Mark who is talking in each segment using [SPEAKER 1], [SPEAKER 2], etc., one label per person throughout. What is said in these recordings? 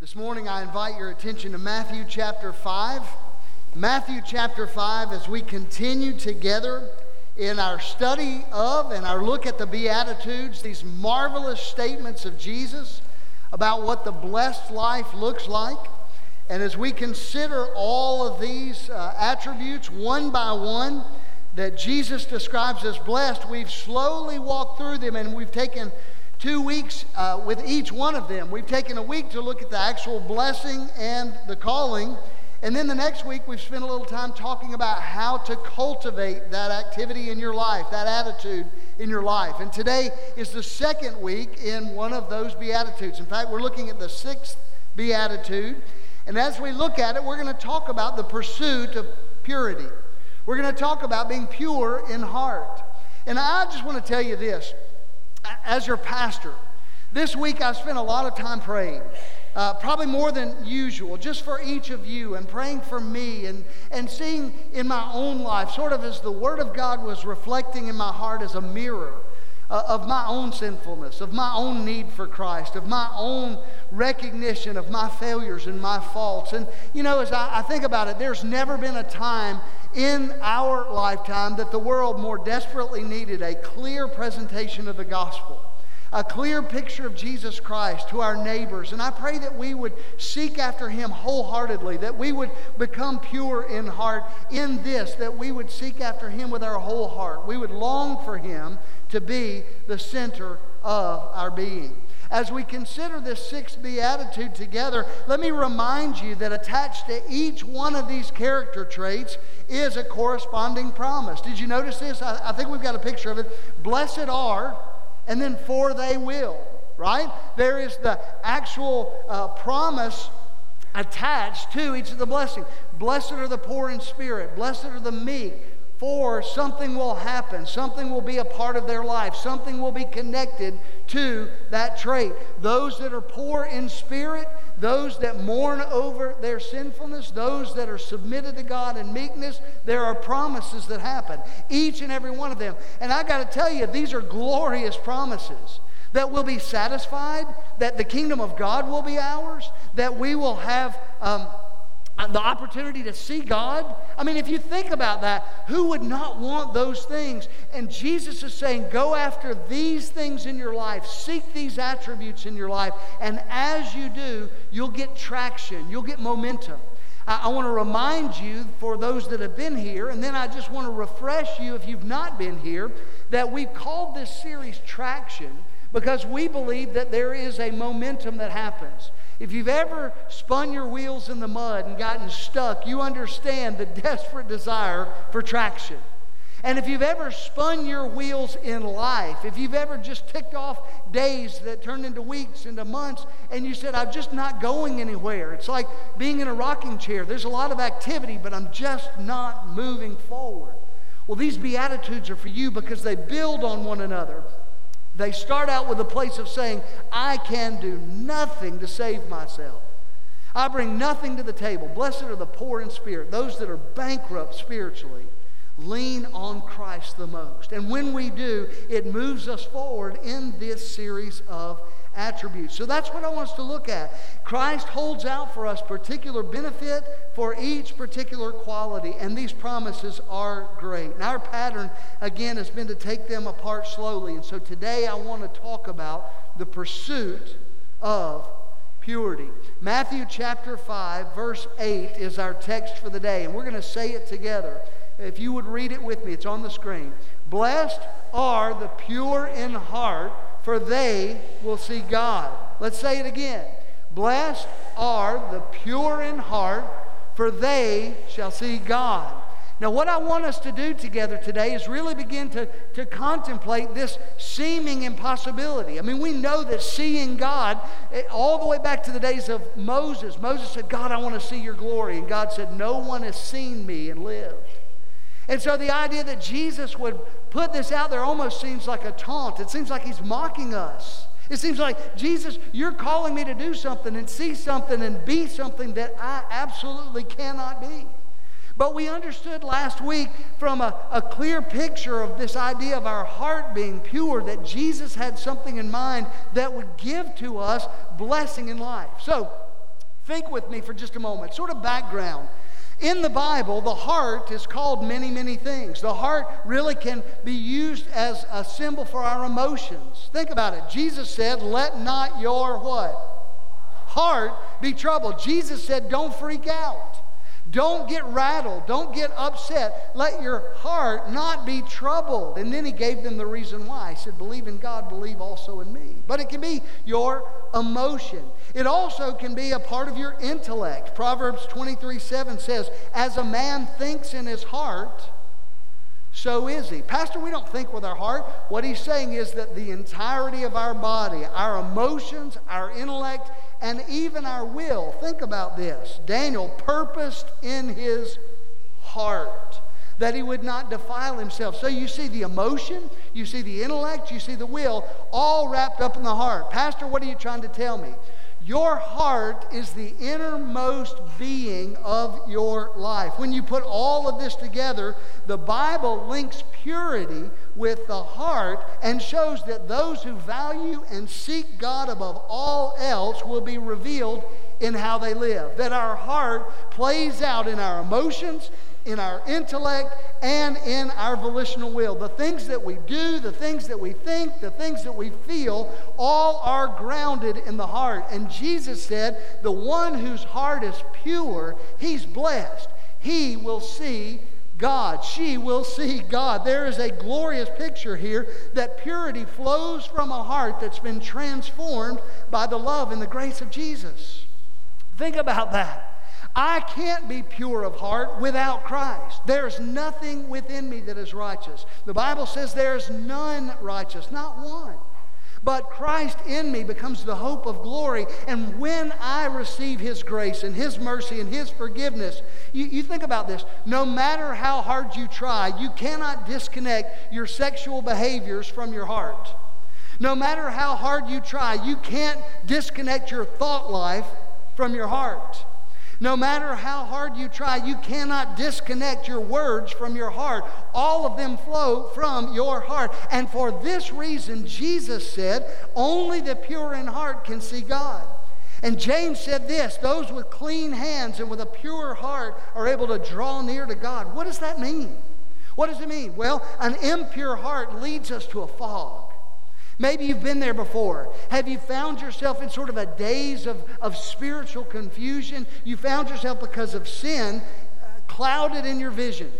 [SPEAKER 1] This morning, I invite your attention to Matthew chapter 5. Matthew chapter 5, as we continue together in our study of and our look at the Beatitudes, these marvelous statements of Jesus about what the blessed life looks like. And as we consider all of these uh, attributes one by one that Jesus describes as blessed, we've slowly walked through them and we've taken two weeks uh, with each one of them. We've taken a week to look at the actual blessing and the calling. And then the next week, we've spent a little time talking about how to cultivate that activity in your life, that attitude in your life. And today is the second week in one of those Beatitudes. In fact, we're looking at the sixth Beatitude. And as we look at it, we're going to talk about the pursuit of purity. We're going to talk about being pure in heart. And I just want to tell you this as your pastor, this week I've spent a lot of time praying. Uh, probably more than usual, just for each of you and praying for me and, and seeing in my own life, sort of as the Word of God was reflecting in my heart as a mirror uh, of my own sinfulness, of my own need for Christ, of my own recognition of my failures and my faults. And, you know, as I, I think about it, there's never been a time in our lifetime that the world more desperately needed a clear presentation of the gospel, a clear picture of Jesus Christ to our neighbors. And I pray that we would seek after him wholeheartedly, that we would become pure in heart in this, that we would seek after him with our whole heart. We would long for him to be the center of our being. As we consider this sixth beatitude together, let me remind you that attached to each one of these character traits is a corresponding promise. Did you notice this? I, I think we've got a picture of it. Blessed are, and then for they will, right? There is the actual uh, promise attached to each of the blessings. Blessed are the poor in spirit, blessed are the meek, for something will happen. Something will be a part of their life. Something will be connected to that trait. Those that are poor in spirit, those that mourn over their sinfulness, those that are submitted to God in meekness, there are promises that happen. Each and every one of them. And I got to tell you, these are glorious promises that we'll be satisfied, that the kingdom of God will be ours, that we will have. Um, Uh, the opportunity to see God. I mean, if you think about that, who would not want those things? And Jesus is saying, go after these things in your life, seek these attributes in your life, and as you do, you'll get traction, you'll get momentum. I, I want to remind you, for those that have been here, and then I just want to refresh you if you've not been here, that we've called this series Traction because we believe that there is a momentum that happens. If you've ever spun your wheels in the mud and gotten stuck, you understand the desperate desire for traction. And if you've ever spun your wheels in life, if you've ever just ticked off days that turned into weeks, into months, and you said, I'm just not going anywhere. It's like being in a rocking chair. There's a lot of activity, but I'm just not moving forward. Well, these Beatitudes are for you because they build on one another. They start out with a place of saying, I can do nothing to save myself. I bring nothing to the table. Blessed are the poor in spirit, those that are bankrupt spiritually. Lean on Christ the most. And when we do, it moves us forward in this series of attributes. So that's what I want us to look at. Christ holds out for us particular benefit for each particular quality, and these promises are great. And our pattern, again, has been to take them apart slowly. And so today I want to talk about the pursuit of purity. Matthew chapter 5, verse 8 is our text for the day, and we're going to say it together. If you would read it with me, it's on the screen. Blessed are the pure in heart for they will see God. Let's say it again. Blessed are the pure in heart, for they shall see God. Now, what I want us to do together today is really begin to, to contemplate this seeming impossibility. I mean, we know that seeing God, eh, all the way back to the days of Moses, Moses said, God, I want to see your glory. And God said, No one has seen me and lived. And so the idea that Jesus would put this out there almost seems like a taunt. It seems like he's mocking us. It seems like, Jesus, you're calling me to do something and see something and be something that I absolutely cannot be. But we understood last week from a, a clear picture of this idea of our heart being pure that Jesus had something in mind that would give to us blessing in life. So, Think with me for just a moment, sort of background. In the Bible, the heart is called many, many things. The heart really can be used as a symbol for our emotions. Think about it. Jesus said, Let not your what? Heart be troubled. Jesus said, Don't freak out. Don't get rattled. Don't get upset. Let your heart not be troubled. And then he gave them the reason why. He said, Believe in God, believe also in me. But it can be your emotion. It also can be a part of your intellect. Proverbs 23 7 says, As a man thinks in his heart, so is he. Pastor, we don't think with our heart. What he's saying is that the entirety of our body, our emotions, our intellect, and even our will. Think about this. Daniel purposed in his heart that he would not defile himself. So you see the emotion, you see the intellect, you see the will, all wrapped up in the heart. Pastor, what are you trying to tell me? Your heart is the innermost being of your life. When you put all of this together, the Bible links purity with the heart and shows that those who value and seek God above all else will be revealed in how they live. That our heart plays out in our emotions, in our intellect, and in our volitional will. The things that we do, the things that we think, the things that we feel, all are grounded in the heart. And Jesus said, The one whose heart is pure, he's blessed. He will see God. She will see God. There is a glorious picture here that purity flows from a heart that's been transformed by the love and the grace of Jesus. Think about that. I can't be pure of heart without Christ. There's nothing within me that is righteous. The Bible says there's none righteous, not one. But Christ in me becomes the hope of glory. And when I receive His grace and His mercy and His forgiveness, you, you, think about this. No matter how hard you try, you cannot disconnect your sexual behaviors from your heart. No matter how hard you try, you can't disconnect your thought life from your heart. No matter how hard you try, you cannot disconnect your words from your heart. All of them flow from your heart. And for this reason, Jesus said, only the pure in heart can see God. And James said this those with clean hands and with a pure heart are able to draw near to God. What does that mean? What does it mean? Well, an impure heart leads us to a fog. Maybe you've been there before. Have you found yourself in sort of a daze of, of spiritual confusion? You found yourself because of sin uh, clouded in your vision,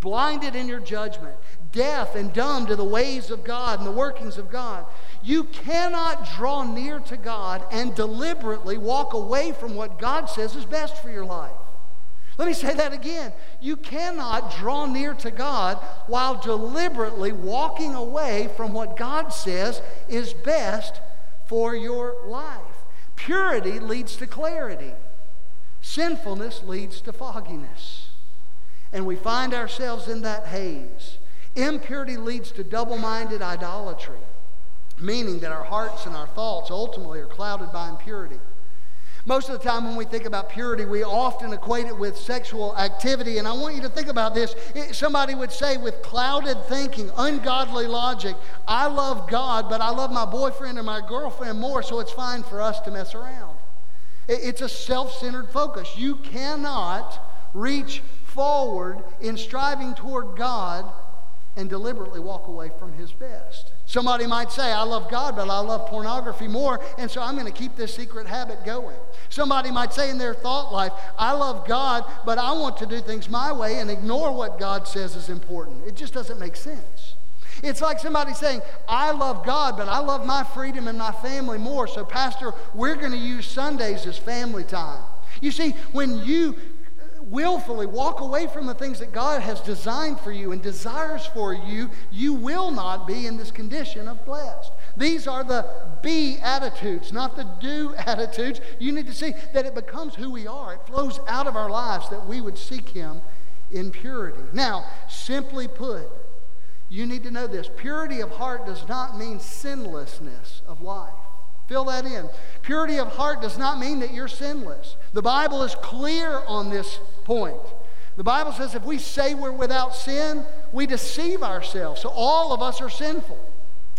[SPEAKER 1] blinded in your judgment, deaf and dumb to the ways of God and the workings of God. You cannot draw near to God and deliberately walk away from what God says is best for your life. Let me say that again. You cannot draw near to God while deliberately walking away from what God says is best for your life. Purity leads to clarity, sinfulness leads to fogginess. And we find ourselves in that haze. Impurity leads to double minded idolatry, meaning that our hearts and our thoughts ultimately are clouded by impurity. Most of the time, when we think about purity, we often equate it with sexual activity. And I want you to think about this. Somebody would say, with clouded thinking, ungodly logic, I love God, but I love my boyfriend or my girlfriend more, so it's fine for us to mess around. It's a self centered focus. You cannot reach forward in striving toward God and deliberately walk away from His best. Somebody might say, I love God, but I love pornography more, and so I'm going to keep this secret habit going. Somebody might say in their thought life, I love God, but I want to do things my way and ignore what God says is important. It just doesn't make sense. It's like somebody saying, I love God, but I love my freedom and my family more. So, Pastor, we're going to use Sundays as family time. You see, when you willfully walk away from the things that God has designed for you and desires for you, you will not be in this condition of blessed. These are the be attitudes, not the do attitudes. You need to see that it becomes who we are. It flows out of our lives that we would seek Him in purity. Now, simply put, you need to know this purity of heart does not mean sinlessness of life. Fill that in. Purity of heart does not mean that you're sinless. The Bible is clear on this point. The Bible says if we say we're without sin, we deceive ourselves. So all of us are sinful.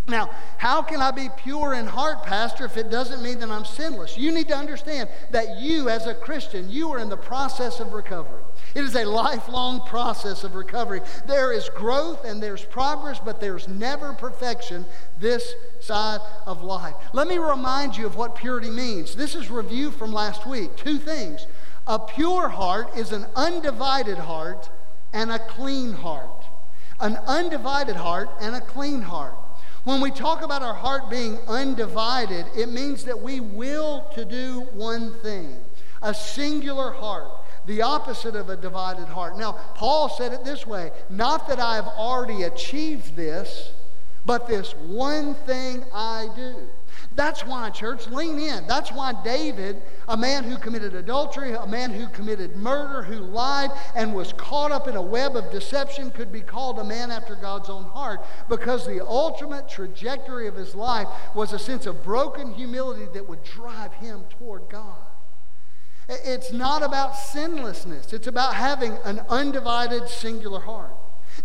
[SPEAKER 1] Now, how can I be pure in heart, Pastor, if it doesn't mean that I'm sinless? You need to understand that you, as a Christian, you are in the process of recovery. It is a lifelong process of recovery. There is growth and there's progress, but there's never perfection this side of life. Let me remind you of what purity means. This is review from last week. Two things. A pure heart is an undivided heart and a clean heart. An undivided heart and a clean heart. When we talk about our heart being undivided, it means that we will to do one thing. A singular heart the opposite of a divided heart. Now, Paul said it this way not that I've already achieved this, but this one thing I do. That's why, church, lean in. That's why David, a man who committed adultery, a man who committed murder, who lied and was caught up in a web of deception, could be called a man after God's own heart because the ultimate trajectory of his life was a sense of broken humility that would drive him toward God. It's not about sinlessness, it's about having an undivided, singular heart.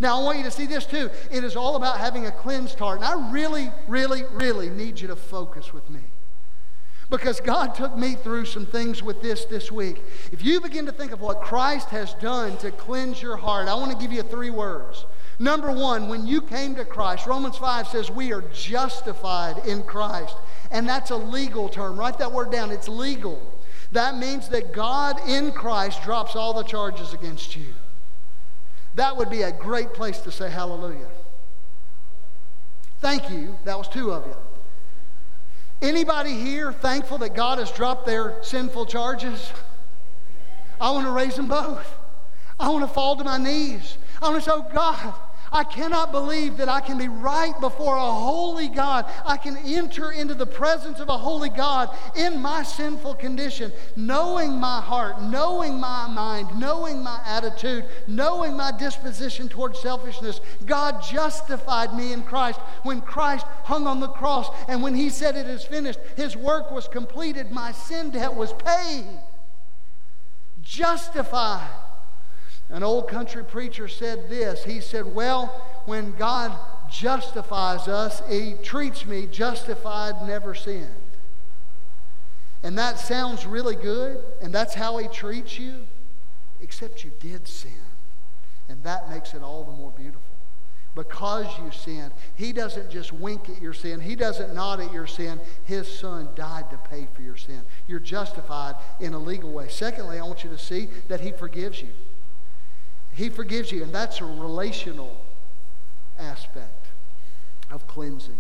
[SPEAKER 1] Now, I want you to see this too. It is all about having a cleansed heart. And I really, really, really need you to focus with me. Because God took me through some things with this this week. If you begin to think of what Christ has done to cleanse your heart, I want to give you three words. Number one, when you came to Christ, Romans 5 says we are justified in Christ. And that's a legal term. Write that word down. It's legal. That means that God in Christ drops all the charges against you. That would be a great place to say hallelujah. Thank you. That was two of you. Anybody here thankful that God has dropped their sinful charges? I want to raise them both. I want to fall to my knees. I want to say, oh God, I cannot believe that I can be right before a holy God. I can enter into the presence of a holy God in my sinful condition, knowing my heart, knowing my mind, knowing my attitude, knowing my disposition towards selfishness. God justified me in Christ when Christ hung on the cross. And when he said, It is finished, his work was completed, my sin debt was paid. Justified. An old country preacher said this. He said, Well, when God justifies us, He treats me justified, never sinned. And that sounds really good, and that's how He treats you, except you did sin. And that makes it all the more beautiful. Because you sinned, He doesn't just wink at your sin, He doesn't nod at your sin. His Son died to pay for your sin. You're justified in a legal way. Secondly, I want you to see that He forgives you. He forgives you, and that's a relational aspect of cleansing.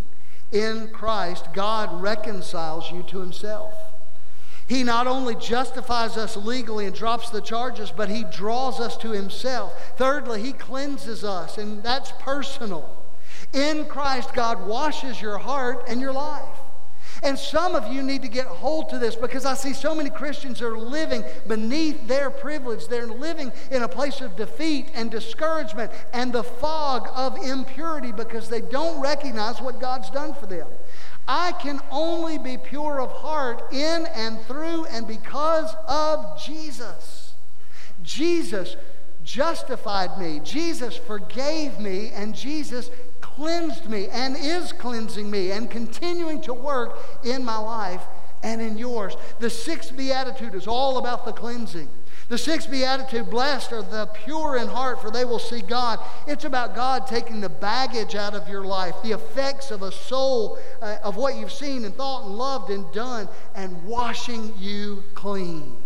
[SPEAKER 1] In Christ, God reconciles you to Himself. He not only justifies us legally and drops the charges, but He draws us to Himself. Thirdly, He cleanses us, and that's personal. In Christ, God washes your heart and your life. And some of you need to get hold to this because I see so many Christians are living beneath their privilege. They're living in a place of defeat and discouragement and the fog of impurity because they don't recognize what God's done for them. I can only be pure of heart in and through and because of Jesus. Jesus justified me. Jesus forgave me, and Jesus cleansed me and is cleansing me and continuing to work in my life and in yours. The sixth beatitude is all about the cleansing. The sixth beatitude, blessed are the pure in heart, for they will see God. It's about God taking the baggage out of your life, the effects of a soul, uh, of what you've seen and thought and loved and done, and washing you clean.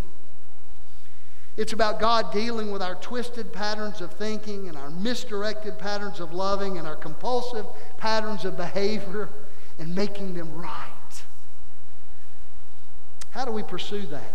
[SPEAKER 1] It's about God dealing with our twisted patterns of thinking and our misdirected patterns of loving and our compulsive patterns of behavior and making them right. How do we pursue that?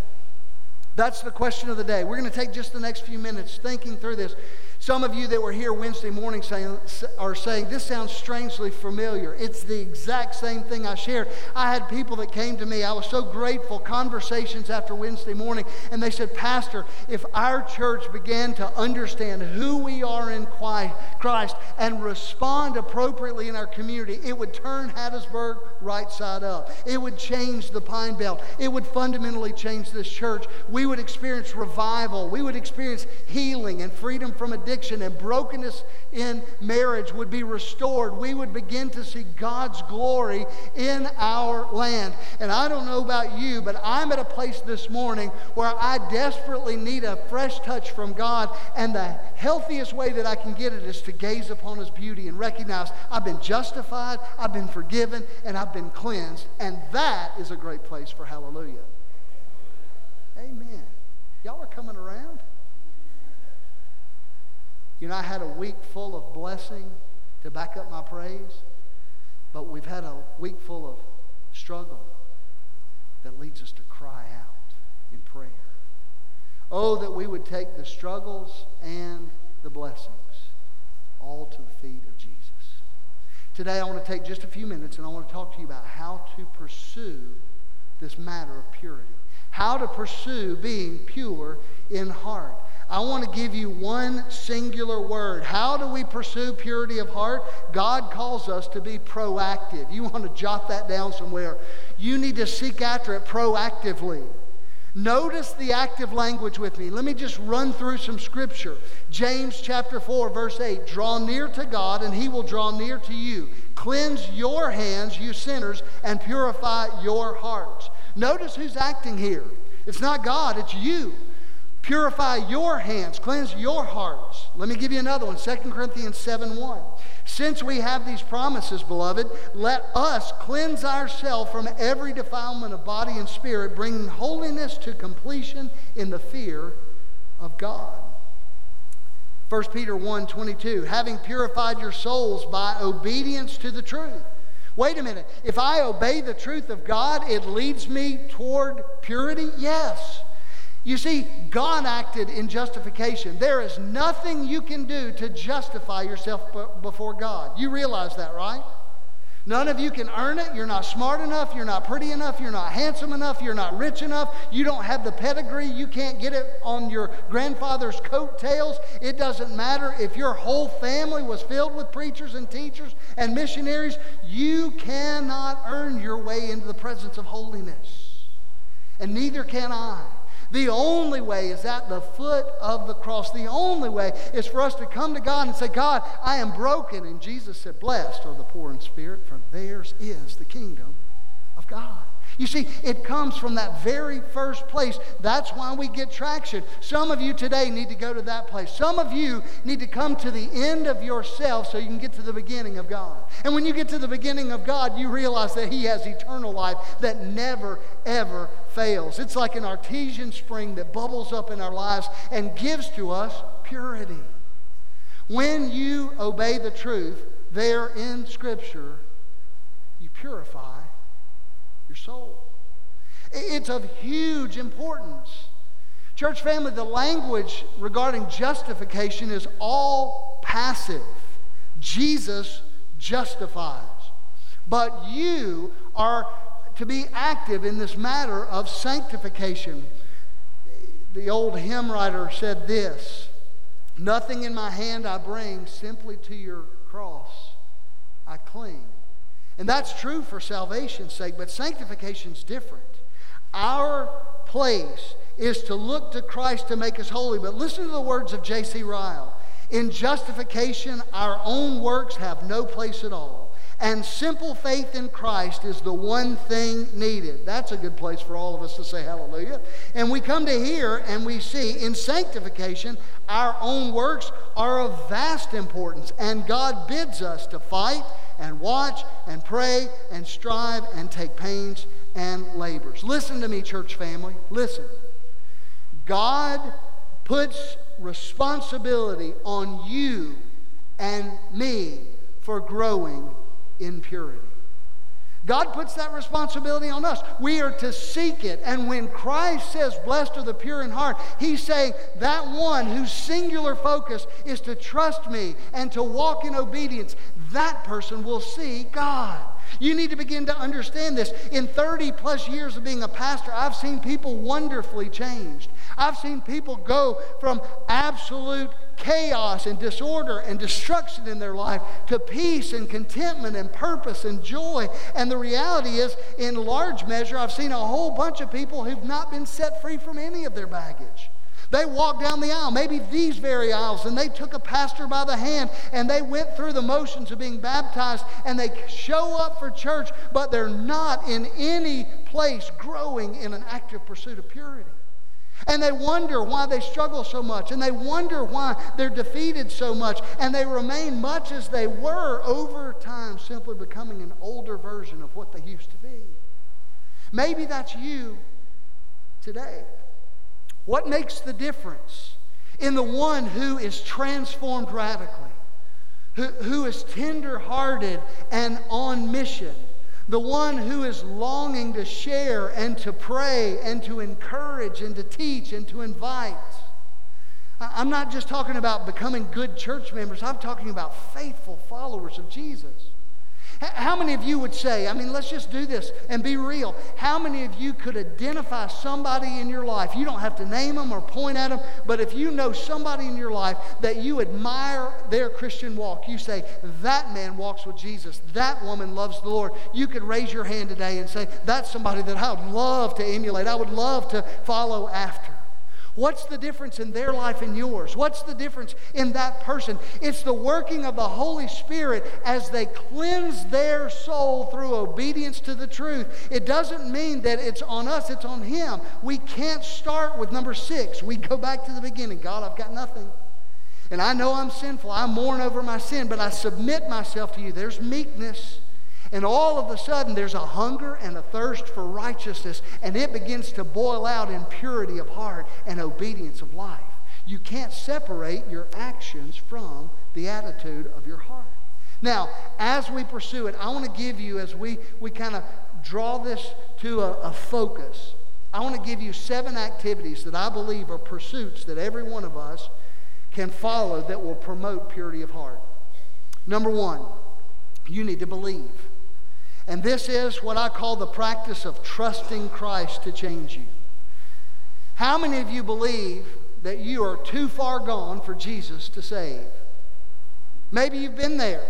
[SPEAKER 1] That's the question of the day. We're going to take just the next few minutes thinking through this. Some of you that were here Wednesday morning saying, are saying, This sounds strangely familiar. It's the exact same thing I shared. I had people that came to me. I was so grateful. Conversations after Wednesday morning. And they said, Pastor, if our church began to understand who we are in Christ and respond appropriately in our community, it would turn Hattiesburg right side up. It would change the Pine Belt. It would fundamentally change this church. We would experience revival. We would experience healing and freedom from addiction addiction and brokenness in marriage would be restored. We would begin to see God's glory in our land. And I don't know about you, but I'm at a place this morning where I desperately need a fresh touch from God. And the healthiest way that I can get it is to gaze upon His beauty and recognize I've been justified, I've been forgiven, and I've been cleansed. And that is a great place for hallelujah. Amen. Y'all are coming around? You know, I had a week full of blessing to back up my praise, but we've had a week full of struggle that leads us to cry out in prayer. Oh, that we would take the struggles and the blessings all to the feet of Jesus. Today, I want to take just a few minutes and I want to talk to you about how to pursue this matter of purity how to pursue being pure in heart. I want to give you one singular word. How do we pursue purity of heart? God calls us to be proactive. You want to jot that down somewhere. You need to seek after it proactively. Notice the active language with me. Let me just run through some scripture. James chapter 4, verse 8 Draw near to God, and he will draw near to you. Cleanse your hands, you sinners, and purify your hearts. Notice who's acting here. It's not God, it's you. Purify your hands, cleanse your hearts. Let me give you another one 2 Corinthians 7 1. Since we have these promises, beloved, let us cleanse ourselves from every defilement of body and spirit, bringing holiness to completion in the fear of God. 1 Peter 1 22, having purified your souls by obedience to the truth Wait a minute. If I obey the truth of God, it leads me toward purity? Yes. You see, God acted in justification. There is nothing you can do to justify yourself before God. You realize that, right? None of you can earn it. You're not smart enough. You're not pretty enough. You're not handsome enough. You're not rich enough. You don't have the pedigree. You can't get it on your grandfather's coattails. It doesn't matter if your whole family was filled with preachers and teachers and missionaries. You cannot earn your way into the presence of holiness. And neither can I. The only way is at the foot of the cross. The only way is for us to come to God and say, God, I am broken. And Jesus said, Blessed are the poor in spirit, for theirs is the kingdom of God. You see, it comes from that very first place. That's why we get traction. Some of you today need to go to that place. Some of you need to come to the end of yourself so you can get to the beginning of God. And when you get to the beginning of God, you realize that He has eternal life that never, ever fails. It's like an artesian spring that bubbles up in our lives and gives to us purity. When you obey the truth there in Scripture, you purify soul. It's of huge importance. Church family, the language regarding justification is all passive. Jesus justifies. But you are to be active in this matter of sanctification. The old hymn writer said this Nothing in my hand I bring, simply to your cross I cling. And that's true for salvation's sake, but sanctification's different. Our place is to look to Christ to make us holy. But listen to the words of J.C. Ryle. In justification, our own works have no place at all. And simple faith in Christ is the one thing needed. That's a good place for all of us to say hallelujah. And we come to here and we see in sanctification, our own works are of vast importance. And God bids us to fight and watch and pray and strive and take pains and labors. Listen to me, church family. Listen. God puts responsibility on you and me for growing in purity. God puts that responsibility on us. We are to seek it. And when Christ says, Blessed are the pure in heart, he's saying that one whose singular focus is to trust me and to walk in obedience, that person will see God. You need to begin to understand this. In 30 plus years of being a pastor, I've seen people wonderfully changed. I've seen people go from absolute chaos and disorder and destruction in their life to peace and contentment and purpose and joy. And the reality is, in large measure, I've seen a whole bunch of people who've not been set free from any of their baggage. They walked down the aisle, maybe these very aisles, and they took a pastor by the hand and they went through the motions of being baptized and they show up for church, but they're not in any place growing in an active pursuit of purity. And they wonder why they struggle so much, and they wonder why they're defeated so much, and they remain much as they were over time, simply becoming an older version of what they used to be. Maybe that's you today. What makes the difference in the one who is transformed radically, who, who is tender hearted and on mission? The one who is longing to share and to pray and to encourage and to teach and to invite. I'm not just talking about becoming good church members, I'm talking about faithful followers of Jesus. How many of you would say, I mean, let's just do this and be real. How many of you could identify somebody in your life? You don't have to name them or point at them, but if you know somebody in your life that you admire their Christian walk, you say, that man walks with Jesus, that woman loves the Lord. You could raise your hand today and say, that's somebody that I would love to emulate, I would love to follow after. What's the difference in their life and yours? What's the difference in that person? It's the working of the Holy Spirit as they cleanse their soul through obedience to the truth. It doesn't mean that it's on us, it's on Him. We can't start with number six. We go back to the beginning God, I've got nothing. And I know I'm sinful. I mourn over my sin, but I submit myself to you. There's meekness. And all of a sudden, there's a hunger and a thirst for righteousness, and it begins to boil out in purity of heart and obedience of life. You can't separate your actions from the attitude of your heart. Now, as we pursue it, I want to give you, as we, we kind of draw this to a, a focus, I want to give you seven activities that I believe are pursuits that every one of us can follow that will promote purity of heart. Number one, you need to believe. And this is what I call the practice of trusting Christ to change you. How many of you believe that you are too far gone for Jesus to save? Maybe you've been there.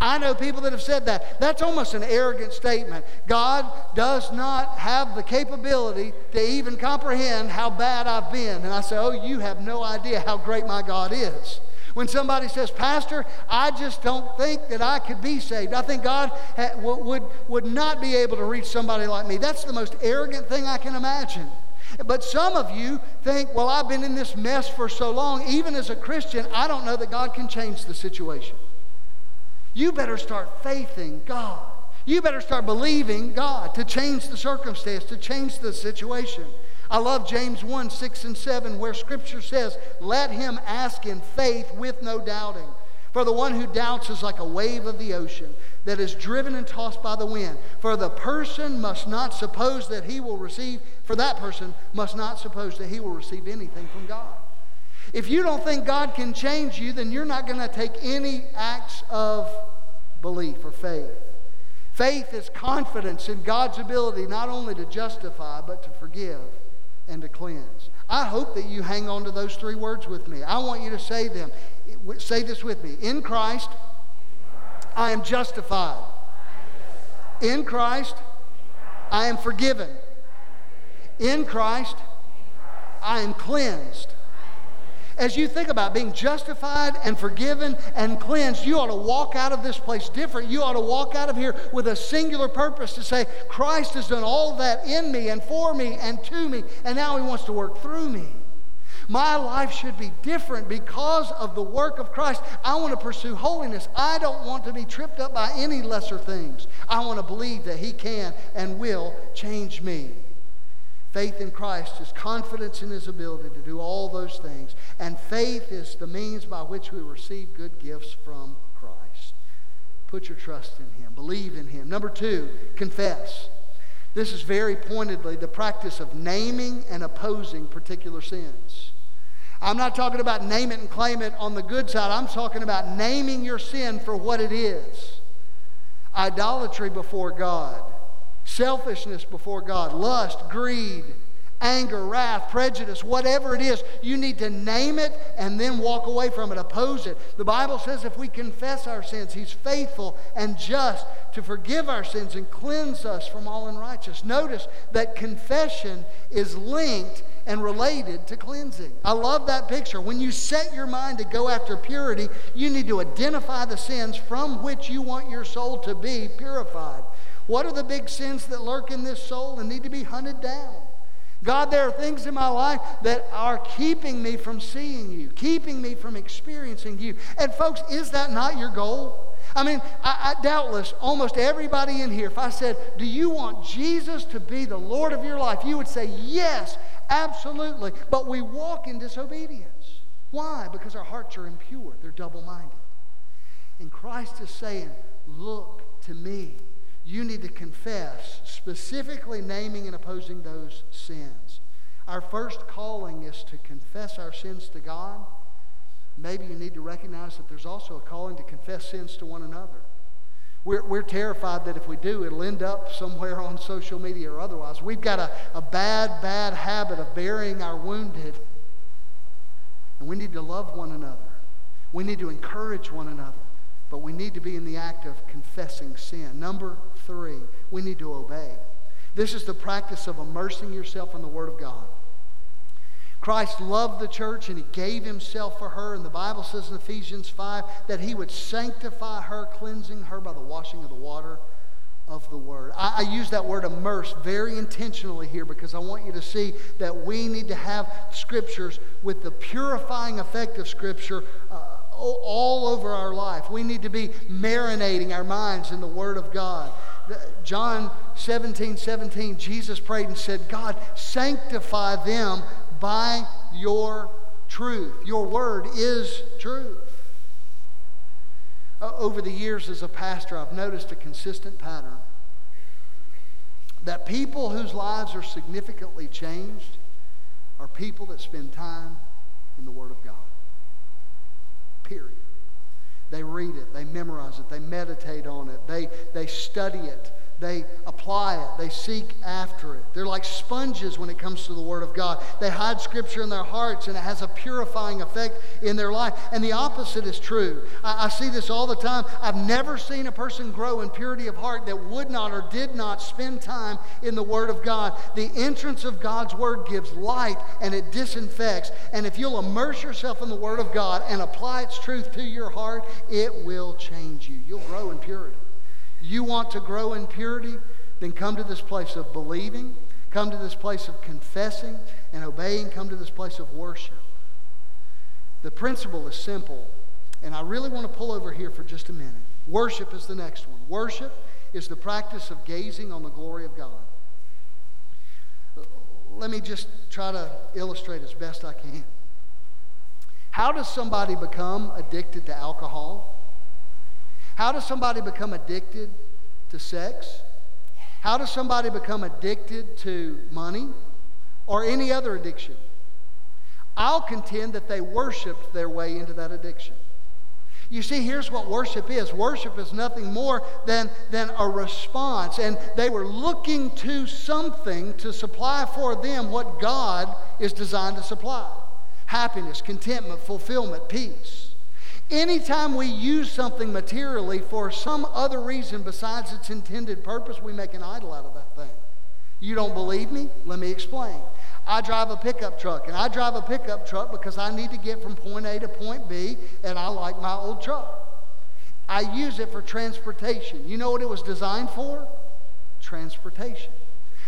[SPEAKER 1] I know people that have said that. That's almost an arrogant statement. God does not have the capability to even comprehend how bad I've been. And I say, Oh, you have no idea how great my God is. When somebody says, Pastor, I just don't think that I could be saved. I think God ha- would, would not be able to reach somebody like me. That's the most arrogant thing I can imagine. But some of you think, well, I've been in this mess for so long, even as a Christian, I don't know that God can change the situation. You better start faithing God. You better start believing God to change the circumstance, to change the situation. I love James 1 6 and 7, where Scripture says, Let him ask in faith with no doubting. For the one who doubts is like a wave of the ocean that is driven and tossed by the wind. For the person must not suppose that he will receive, for that person must not suppose that he will receive anything from God. If you don't think God can change you, then you're not going to take any acts of belief or faith. Faith is confidence in God's ability not only to justify, but to forgive and to cleanse. I hope that you hang on to those three words with me. I want you to say them. Say this with me. In Christ, I am justified. In Christ, I am forgiven. In Christ, I am cleansed as you think about being justified and forgiven and cleansed, you ought to walk out of this place different. You ought to walk out of here with a singular purpose to say, Christ has done all that in me and for me and to me, and now he wants to work through me. My life should be different because of the work of Christ. I want to pursue holiness. I don't want to be tripped up by any lesser things. I want to believe that He can and will change me. Faith in Christ is confidence in his ability to do all those things. And faith is the means by which we receive good gifts from Christ. Put your trust in him, believe in him. Number two, confess. This is very pointedly the practice of naming and opposing particular sins. I'm not talking about name it and claim it on the good side. I'm talking about naming your sin for what it is idolatry before God selfishness before God, lust, greed, anger, wrath, prejudice, whatever it is, you need to name it and then walk away from it, oppose it. The Bible says if we confess our sins, He's faithful and just to forgive our sins and cleanse us from all unrighteousness. Notice that confession is linked and related to cleansing. I love that picture. When you set your mind to go after purity, you need to identify the sins from which you want your soul to be purified. What are the big sins that lurk in this soul and need to be hunted down? God, there are things in my life that are keeping me from seeing you, keeping me from experiencing you. And, folks, is that not your goal? I mean, I, I, doubtless almost everybody in here, if I said, Do you want Jesus to be the Lord of your life? You would say, Yes, absolutely. But we walk in disobedience. Why? Because our hearts are impure, they're double minded. And Christ is saying, Look to me. You need to confess, specifically naming and opposing those sins. Our first calling is to confess our sins to God maybe you need to recognize that there's also a calling to confess sins to one another. We're, we're terrified that if we do, it'll end up somewhere on social media or otherwise. We've got a, a bad, bad habit of burying our wounded. And we need to love one another. We need to encourage one another. But we need to be in the act of confessing sin. Number three, we need to obey. This is the practice of immersing yourself in the Word of God. Christ loved the church and he gave himself for her. And the Bible says in Ephesians 5 that he would sanctify her, cleansing her by the washing of the water of the Word. I, I, use that word immerse very intentionally here because I want you to see that we need to have Scriptures with the purifying effect of Scripture uh, all over our life. We need to be marinating our minds in the Word of God. John 17, 17, Jesus prayed and said, God, sanctify them by your truth. Your word is truth. Uh, over the years as a pastor, I've noticed a consistent pattern that people whose lives are significantly changed are people that spend time in the Word of God. Period. They read it, they memorize it, they meditate on it, they, they study it, they apply it. They seek after it. They're like sponges when it comes to the Word of God. They hide Scripture in their hearts, and it has a purifying effect in their life. And the opposite is true. I, I see this all the time. I've never seen a person grow in purity of heart that would not or did not spend time in the Word of God. The entrance of God's Word gives light and it disinfects. And if you'll immerse yourself in the Word of God and apply its truth to your heart, it will change you. You'll grow in purity. You want to grow in purity? Then come to this place of believing, come to this place of confessing and obeying, come to this place of worship. The principle is simple, and I really want to pull over here for just a minute. Worship is the next one. Worship is the practice of gazing on the glory of God. Let me just try to illustrate as best I can. How does somebody become addicted to alcohol? How does somebody become addicted to sex? How does somebody become addicted to money or any other addiction? I'll contend that they worshiped their way into that addiction. You see, here's what worship is worship is nothing more than, than a response. And they were looking to something to supply for them what God is designed to supply happiness, contentment, fulfillment, peace. Anytime we use something materially for some other reason besides its intended purpose, we make an idol out of that thing. You don't believe me? Let me explain. I drive a pickup truck, and I drive a pickup truck because I need to get from point A to point B, and I like my old truck. I use it for transportation. You know what it was designed for? Transportation.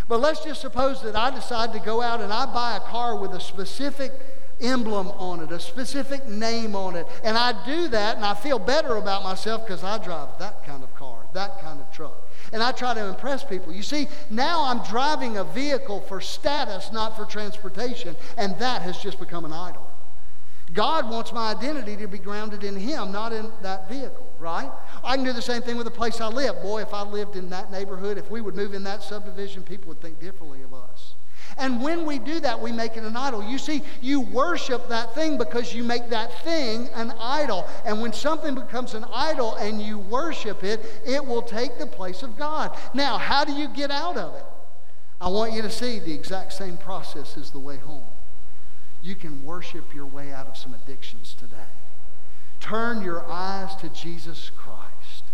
[SPEAKER 1] But let's just suppose that I decide to go out and I buy a car with a specific emblem on it, a specific name on it. And I do that and I feel better about myself because I drive that kind of car, that kind of truck. And I try to impress people. You see, now I'm driving a vehicle for status, not for transportation, and that has just become an idol. God wants my identity to be grounded in Him, not in that vehicle, right? I can do the same thing with the place I live. Boy, if I lived in that neighborhood, if we would move in that subdivision, people would think differently of us. And when we do that, we make it an idol. You see, you worship that thing because you make that thing an idol. And when something becomes an idol and you worship it, it will take the place of God. Now, how do you get out of it? I want you to see the exact same process as the way home. You can worship your way out of some addictions today. Turn your eyes to Jesus Christ.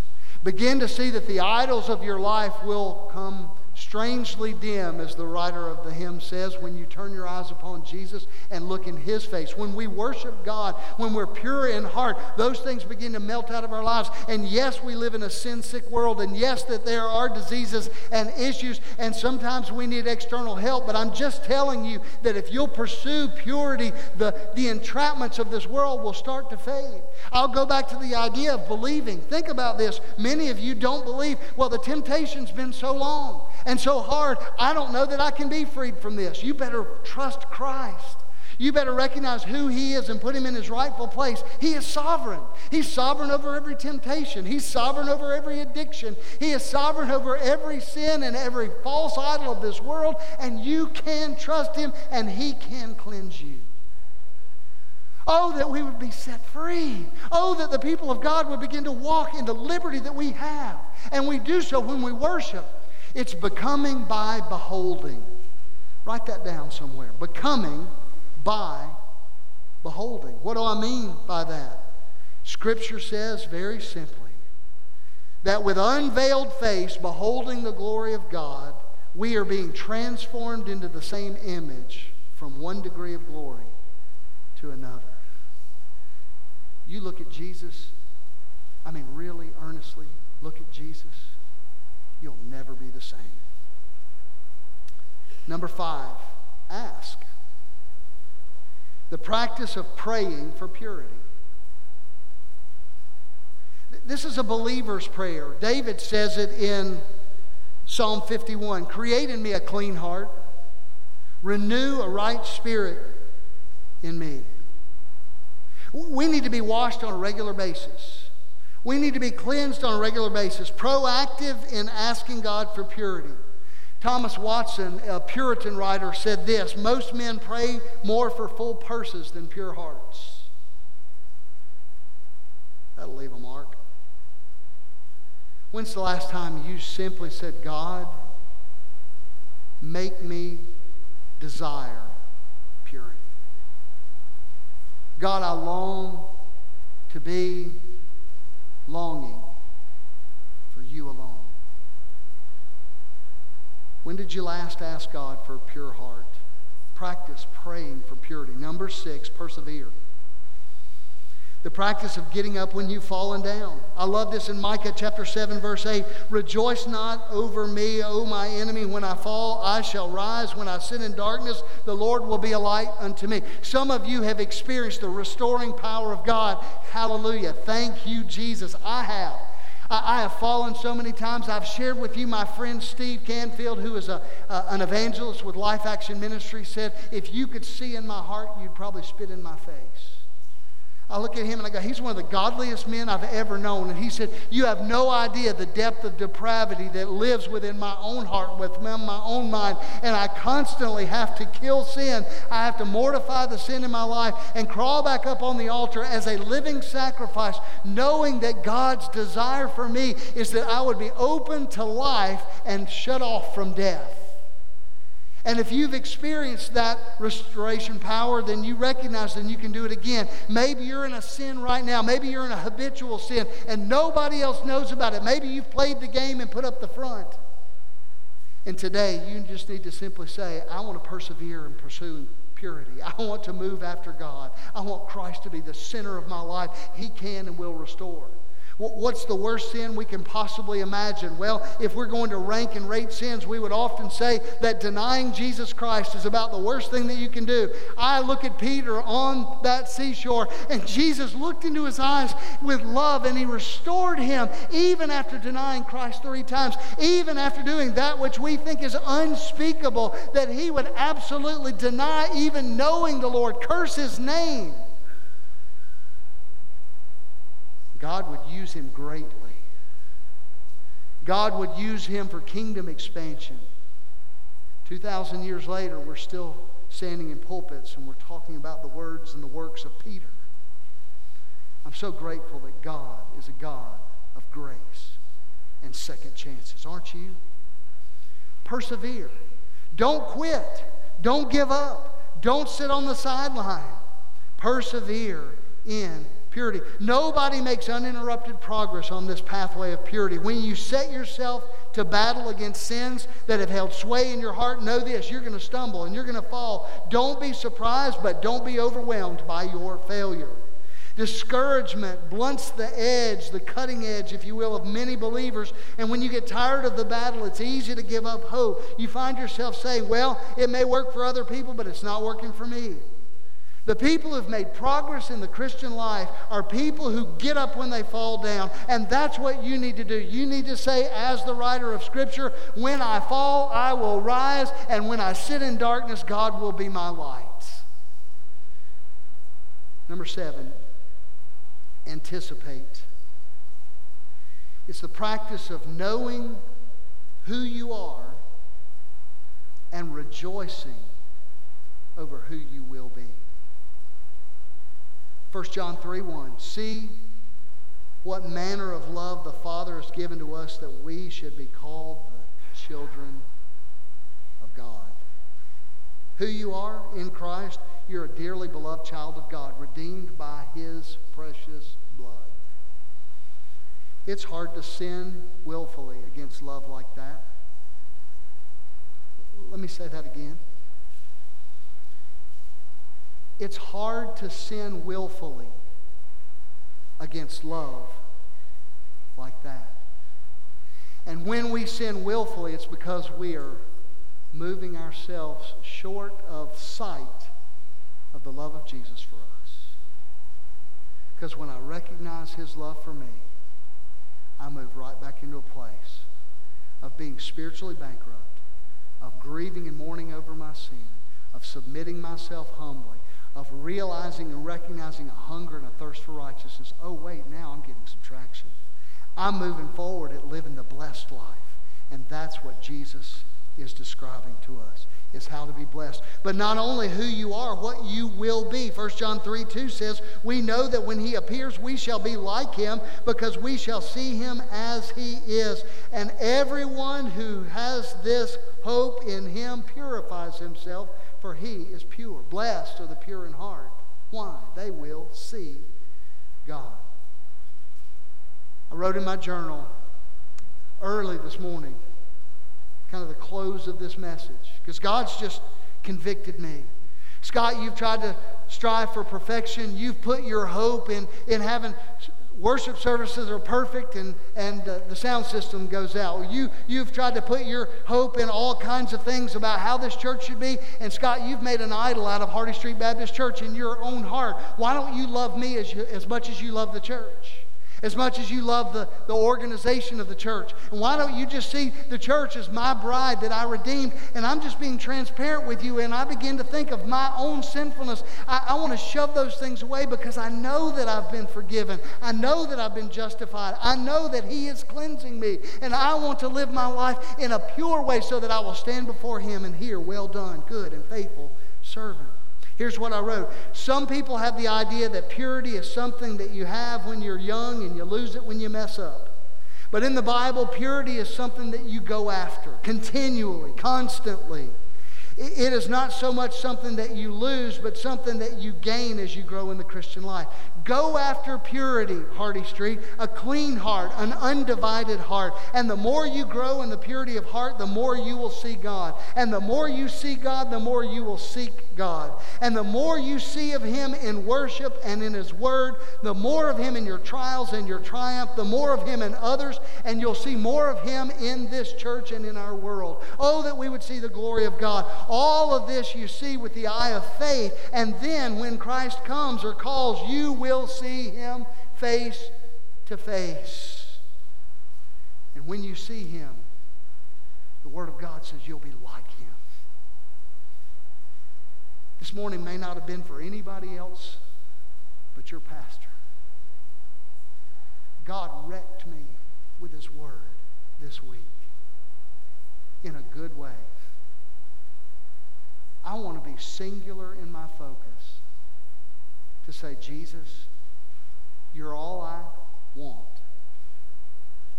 [SPEAKER 1] Begin to see that the idols of your life will come strangely dim, as the writer of the hymn says, when you turn your eyes upon Jesus and look in His face. When we worship God, when we're pure in heart, those things begin to melt out of our lives. And yes, we live in a sin sick world, and yes, that there are diseases and issues, and sometimes we need external help. But I'm just telling you that if you'll pursue purity, the, the entrapments of this world will start to fade. I'll go back to the idea of believing. Think about this. Many of you don't believe. Well, the temptation's been so long and so hard, I don't know that I can be freed from this. You better trust Christ. You better recognize who He is and put Him in His rightful place. He is sovereign. He's sovereign over every temptation. He's sovereign over every addiction. He is sovereign over every sin and every false idol of this world. And you can trust Him and He can cleanse you. Oh, that we would be set free. Oh, that the people of God would begin to walk in the liberty that we have. And we do so when we worship. It's becoming by beholding. Write that down somewhere. Becoming by beholding. What do I mean by that? Scripture says very simply that with unveiled face, beholding the glory of God, we are being transformed into the same image from one degree of glory to another. You look at Jesus, I mean, really earnestly look at Jesus you'll never be the same. Number five, ask. The practice of praying for purity. This is a believer's prayer. David says it in Psalm 51 Create in me a clean heart, renew a right spirit in me. We need to be washed on a regular basis. We need to be cleansed on a regular basis, proactive in asking God for purity. Thomas Watson, a Puritan writer, said this Most men pray more for full purses than pure hearts. That'll leave a mark. When's the last time you simply said, God, make me desire purity? God, I long to be longing for you alone. When did you last ask God for a pure heart? Practice praying for purity. Number six, persevere. The practice of getting up when you've fallen down. I love this in Micah chapter 7, verse 8. Rejoice not over me, O my enemy. When I fall, I shall rise. When I sit in darkness, the Lord will be a light unto me. Some of you have experienced the restoring power of God. Hallelujah. Thank you, Jesus. I have. I, have fallen so many times. I've shared with you my friend Steve Canfield, who is a, an evangelist with Life Action Ministry, said, If you could see in my heart, you'd probably spit in my face. I look at him and I go, he's one of the godliest men I've ever known. And he said, You have no idea the depth of depravity that lives within my own heart, within my own mind. And I constantly have to kill sin. I have to mortify the sin in my life and crawl back up on the altar as a living sacrifice, knowing that God's desire for me is that I would be open to life and shut off from death. And if you've experienced that restoration power, then you recognize that you can do it again. Maybe you're in a sin right now. Maybe you're in a habitual sin and nobody else knows about it. Maybe you've played the game and put up the front. And today, you just need to simply say, I want to persevere in pursuing purity. I want to move after God. I want Christ to be the center of my life. He can and will restore. What's the worst sin we can possibly imagine? Well, if we're going to rank and rate sins, we would often say that denying Jesus Christ is about the worst thing that you can do. I look at Peter on that seashore, and Jesus looked into his eyes with love, and he restored him even after denying Christ three times, even after doing that which we think is unspeakable, that he would absolutely deny even knowing the Lord, curse his name. God would use him greatly. God would use him for kingdom expansion. 2,000 years later, we're still standing in pulpits and we're talking about the words and the works of Peter. I'm so grateful that God is a God of grace and second chances, aren't you? Persevere. Don't quit. Don't give up. Don't sit on the sideline. Persevere in purity. Nobody makes uninterrupted progress on this pathway of purity. When you set yourself to battle against sins that have held sway in your heart, know this you're going to stumble and you're going to fall. Don't be surprised, but don't be overwhelmed by your failure. Discouragement blunts the edge, the cutting edge, if you will, of many believers. And when you get tired of the battle, it's easy to give up hope. You find yourself saying, Well, it may work for other people, but it's not working for me. The people who've made progress in the Christian life are people who get up when they fall down. And that's what you need to do. You need to say, as the writer of Scripture, when I fall, I will rise. And when I sit in darkness, God will be my light. Number seven, anticipate. It's the practice of knowing who you are and rejoicing over who you will be. 1 John 3 1. See what manner of love the Father has given to us that we should be called the children of God. Who you are in Christ, you're a dearly beloved child of God, redeemed by His precious blood. It's hard to sin willfully against love like that. Let me say that again. It's hard to sin willfully against love like that. And when we sin willfully, it's because we are moving ourselves short of sight of the love of Jesus for us. Because when I recognize his love for me, I move right back into a place of being spiritually bankrupt, of grieving and mourning over my sin, of submitting myself humbly, of realizing and recognizing a hunger and a thirst for righteousness. Oh, wait, now I'm getting some traction. I'm moving forward at living the blessed life. And that's what Jesus is describing to us is how to be blessed. But not only who you are, what you will be. 1 John 3 2 says, We know that when he appears, we shall be like him because we shall see him as he is. And everyone who has this hope in him purifies himself, for he is pure. Blessed are the pure in heart. Why? They will see God. I wrote in my journal early this morning kind of the close of this message because God's just convicted me. Scott, you've tried to strive for perfection. You've put your hope in, in having worship services are perfect and, and uh, the sound system goes out. You, you've tried to put your hope in all kinds of things about how this church should be. And Scott, you've made an idol out of Hardy Street Baptist Church in your own heart. Why don't you love me as, you, as much as you love the church? As much as you love the, the organization of the church. And why don't you just see the church as my bride that I redeemed? And I'm just being transparent with you, and I begin to think of my own sinfulness. I, I want to shove those things away because I know that I've been forgiven. I know that I've been justified. I know that He is cleansing me. And I want to live my life in a pure way so that I will stand before Him and hear, Well done, good and faithful servant. Here's what I wrote. Some people have the idea that purity is something that you have when you're young and you lose it when you mess up. But in the Bible, purity is something that you go after continually, constantly. It is not so much something that you lose, but something that you gain as you grow in the Christian life. Go after purity, Hardy Street, a clean heart, an undivided heart. And the more you grow in the purity of heart, the more you will see God. And the more you see God, the more you will seek God. And the more you see of Him in worship and in His Word, the more of Him in your trials and your triumph, the more of Him in others, and you'll see more of Him in this church and in our world. Oh, that we would see the glory of God. All of this you see with the eye of faith. And then when Christ comes or calls, you will see him face to face. And when you see him, the Word of God says you'll be like him. This morning may not have been for anybody else but your pastor. God wrecked me with his Word this week in a good way. I want to be singular in my focus to say, Jesus, you're all I want.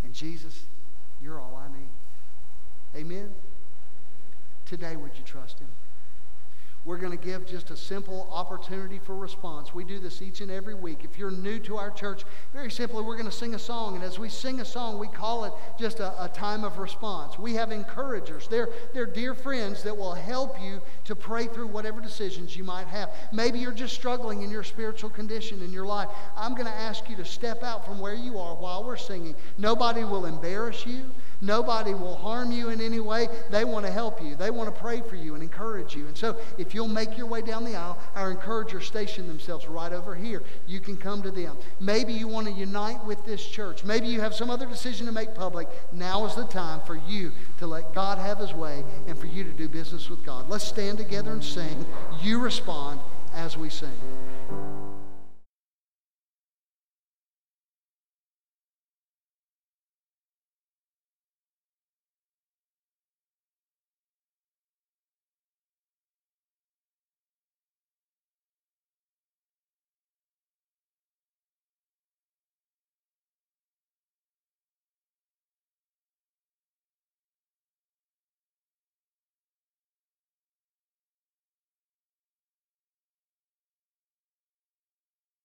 [SPEAKER 1] And Jesus, you're all I need. Amen? Today, would you trust Him? We're going to give just a simple opportunity for response. We do this each and every week. If you're new to our church, very simply, we're going to sing a song. And as we sing a song, we call it just a, a time of response. We have encouragers. They're, they're dear friends that will help you to pray through whatever decisions you might have. Maybe you're just struggling in your spiritual condition in your life. I'm going to ask you to step out from where you are while we're singing. Nobody will embarrass you. Nobody will harm you in any way. They want to help you. They want to pray for you and encourage you. And so if you'll make your way down the aisle, our encouragers station themselves right over here. You can come to them. Maybe you want to unite with this church. Maybe you have some other decision to make public. Now is the time for you to let God have his way and for you to do business with God. Let's stand together and sing. You respond as we sing.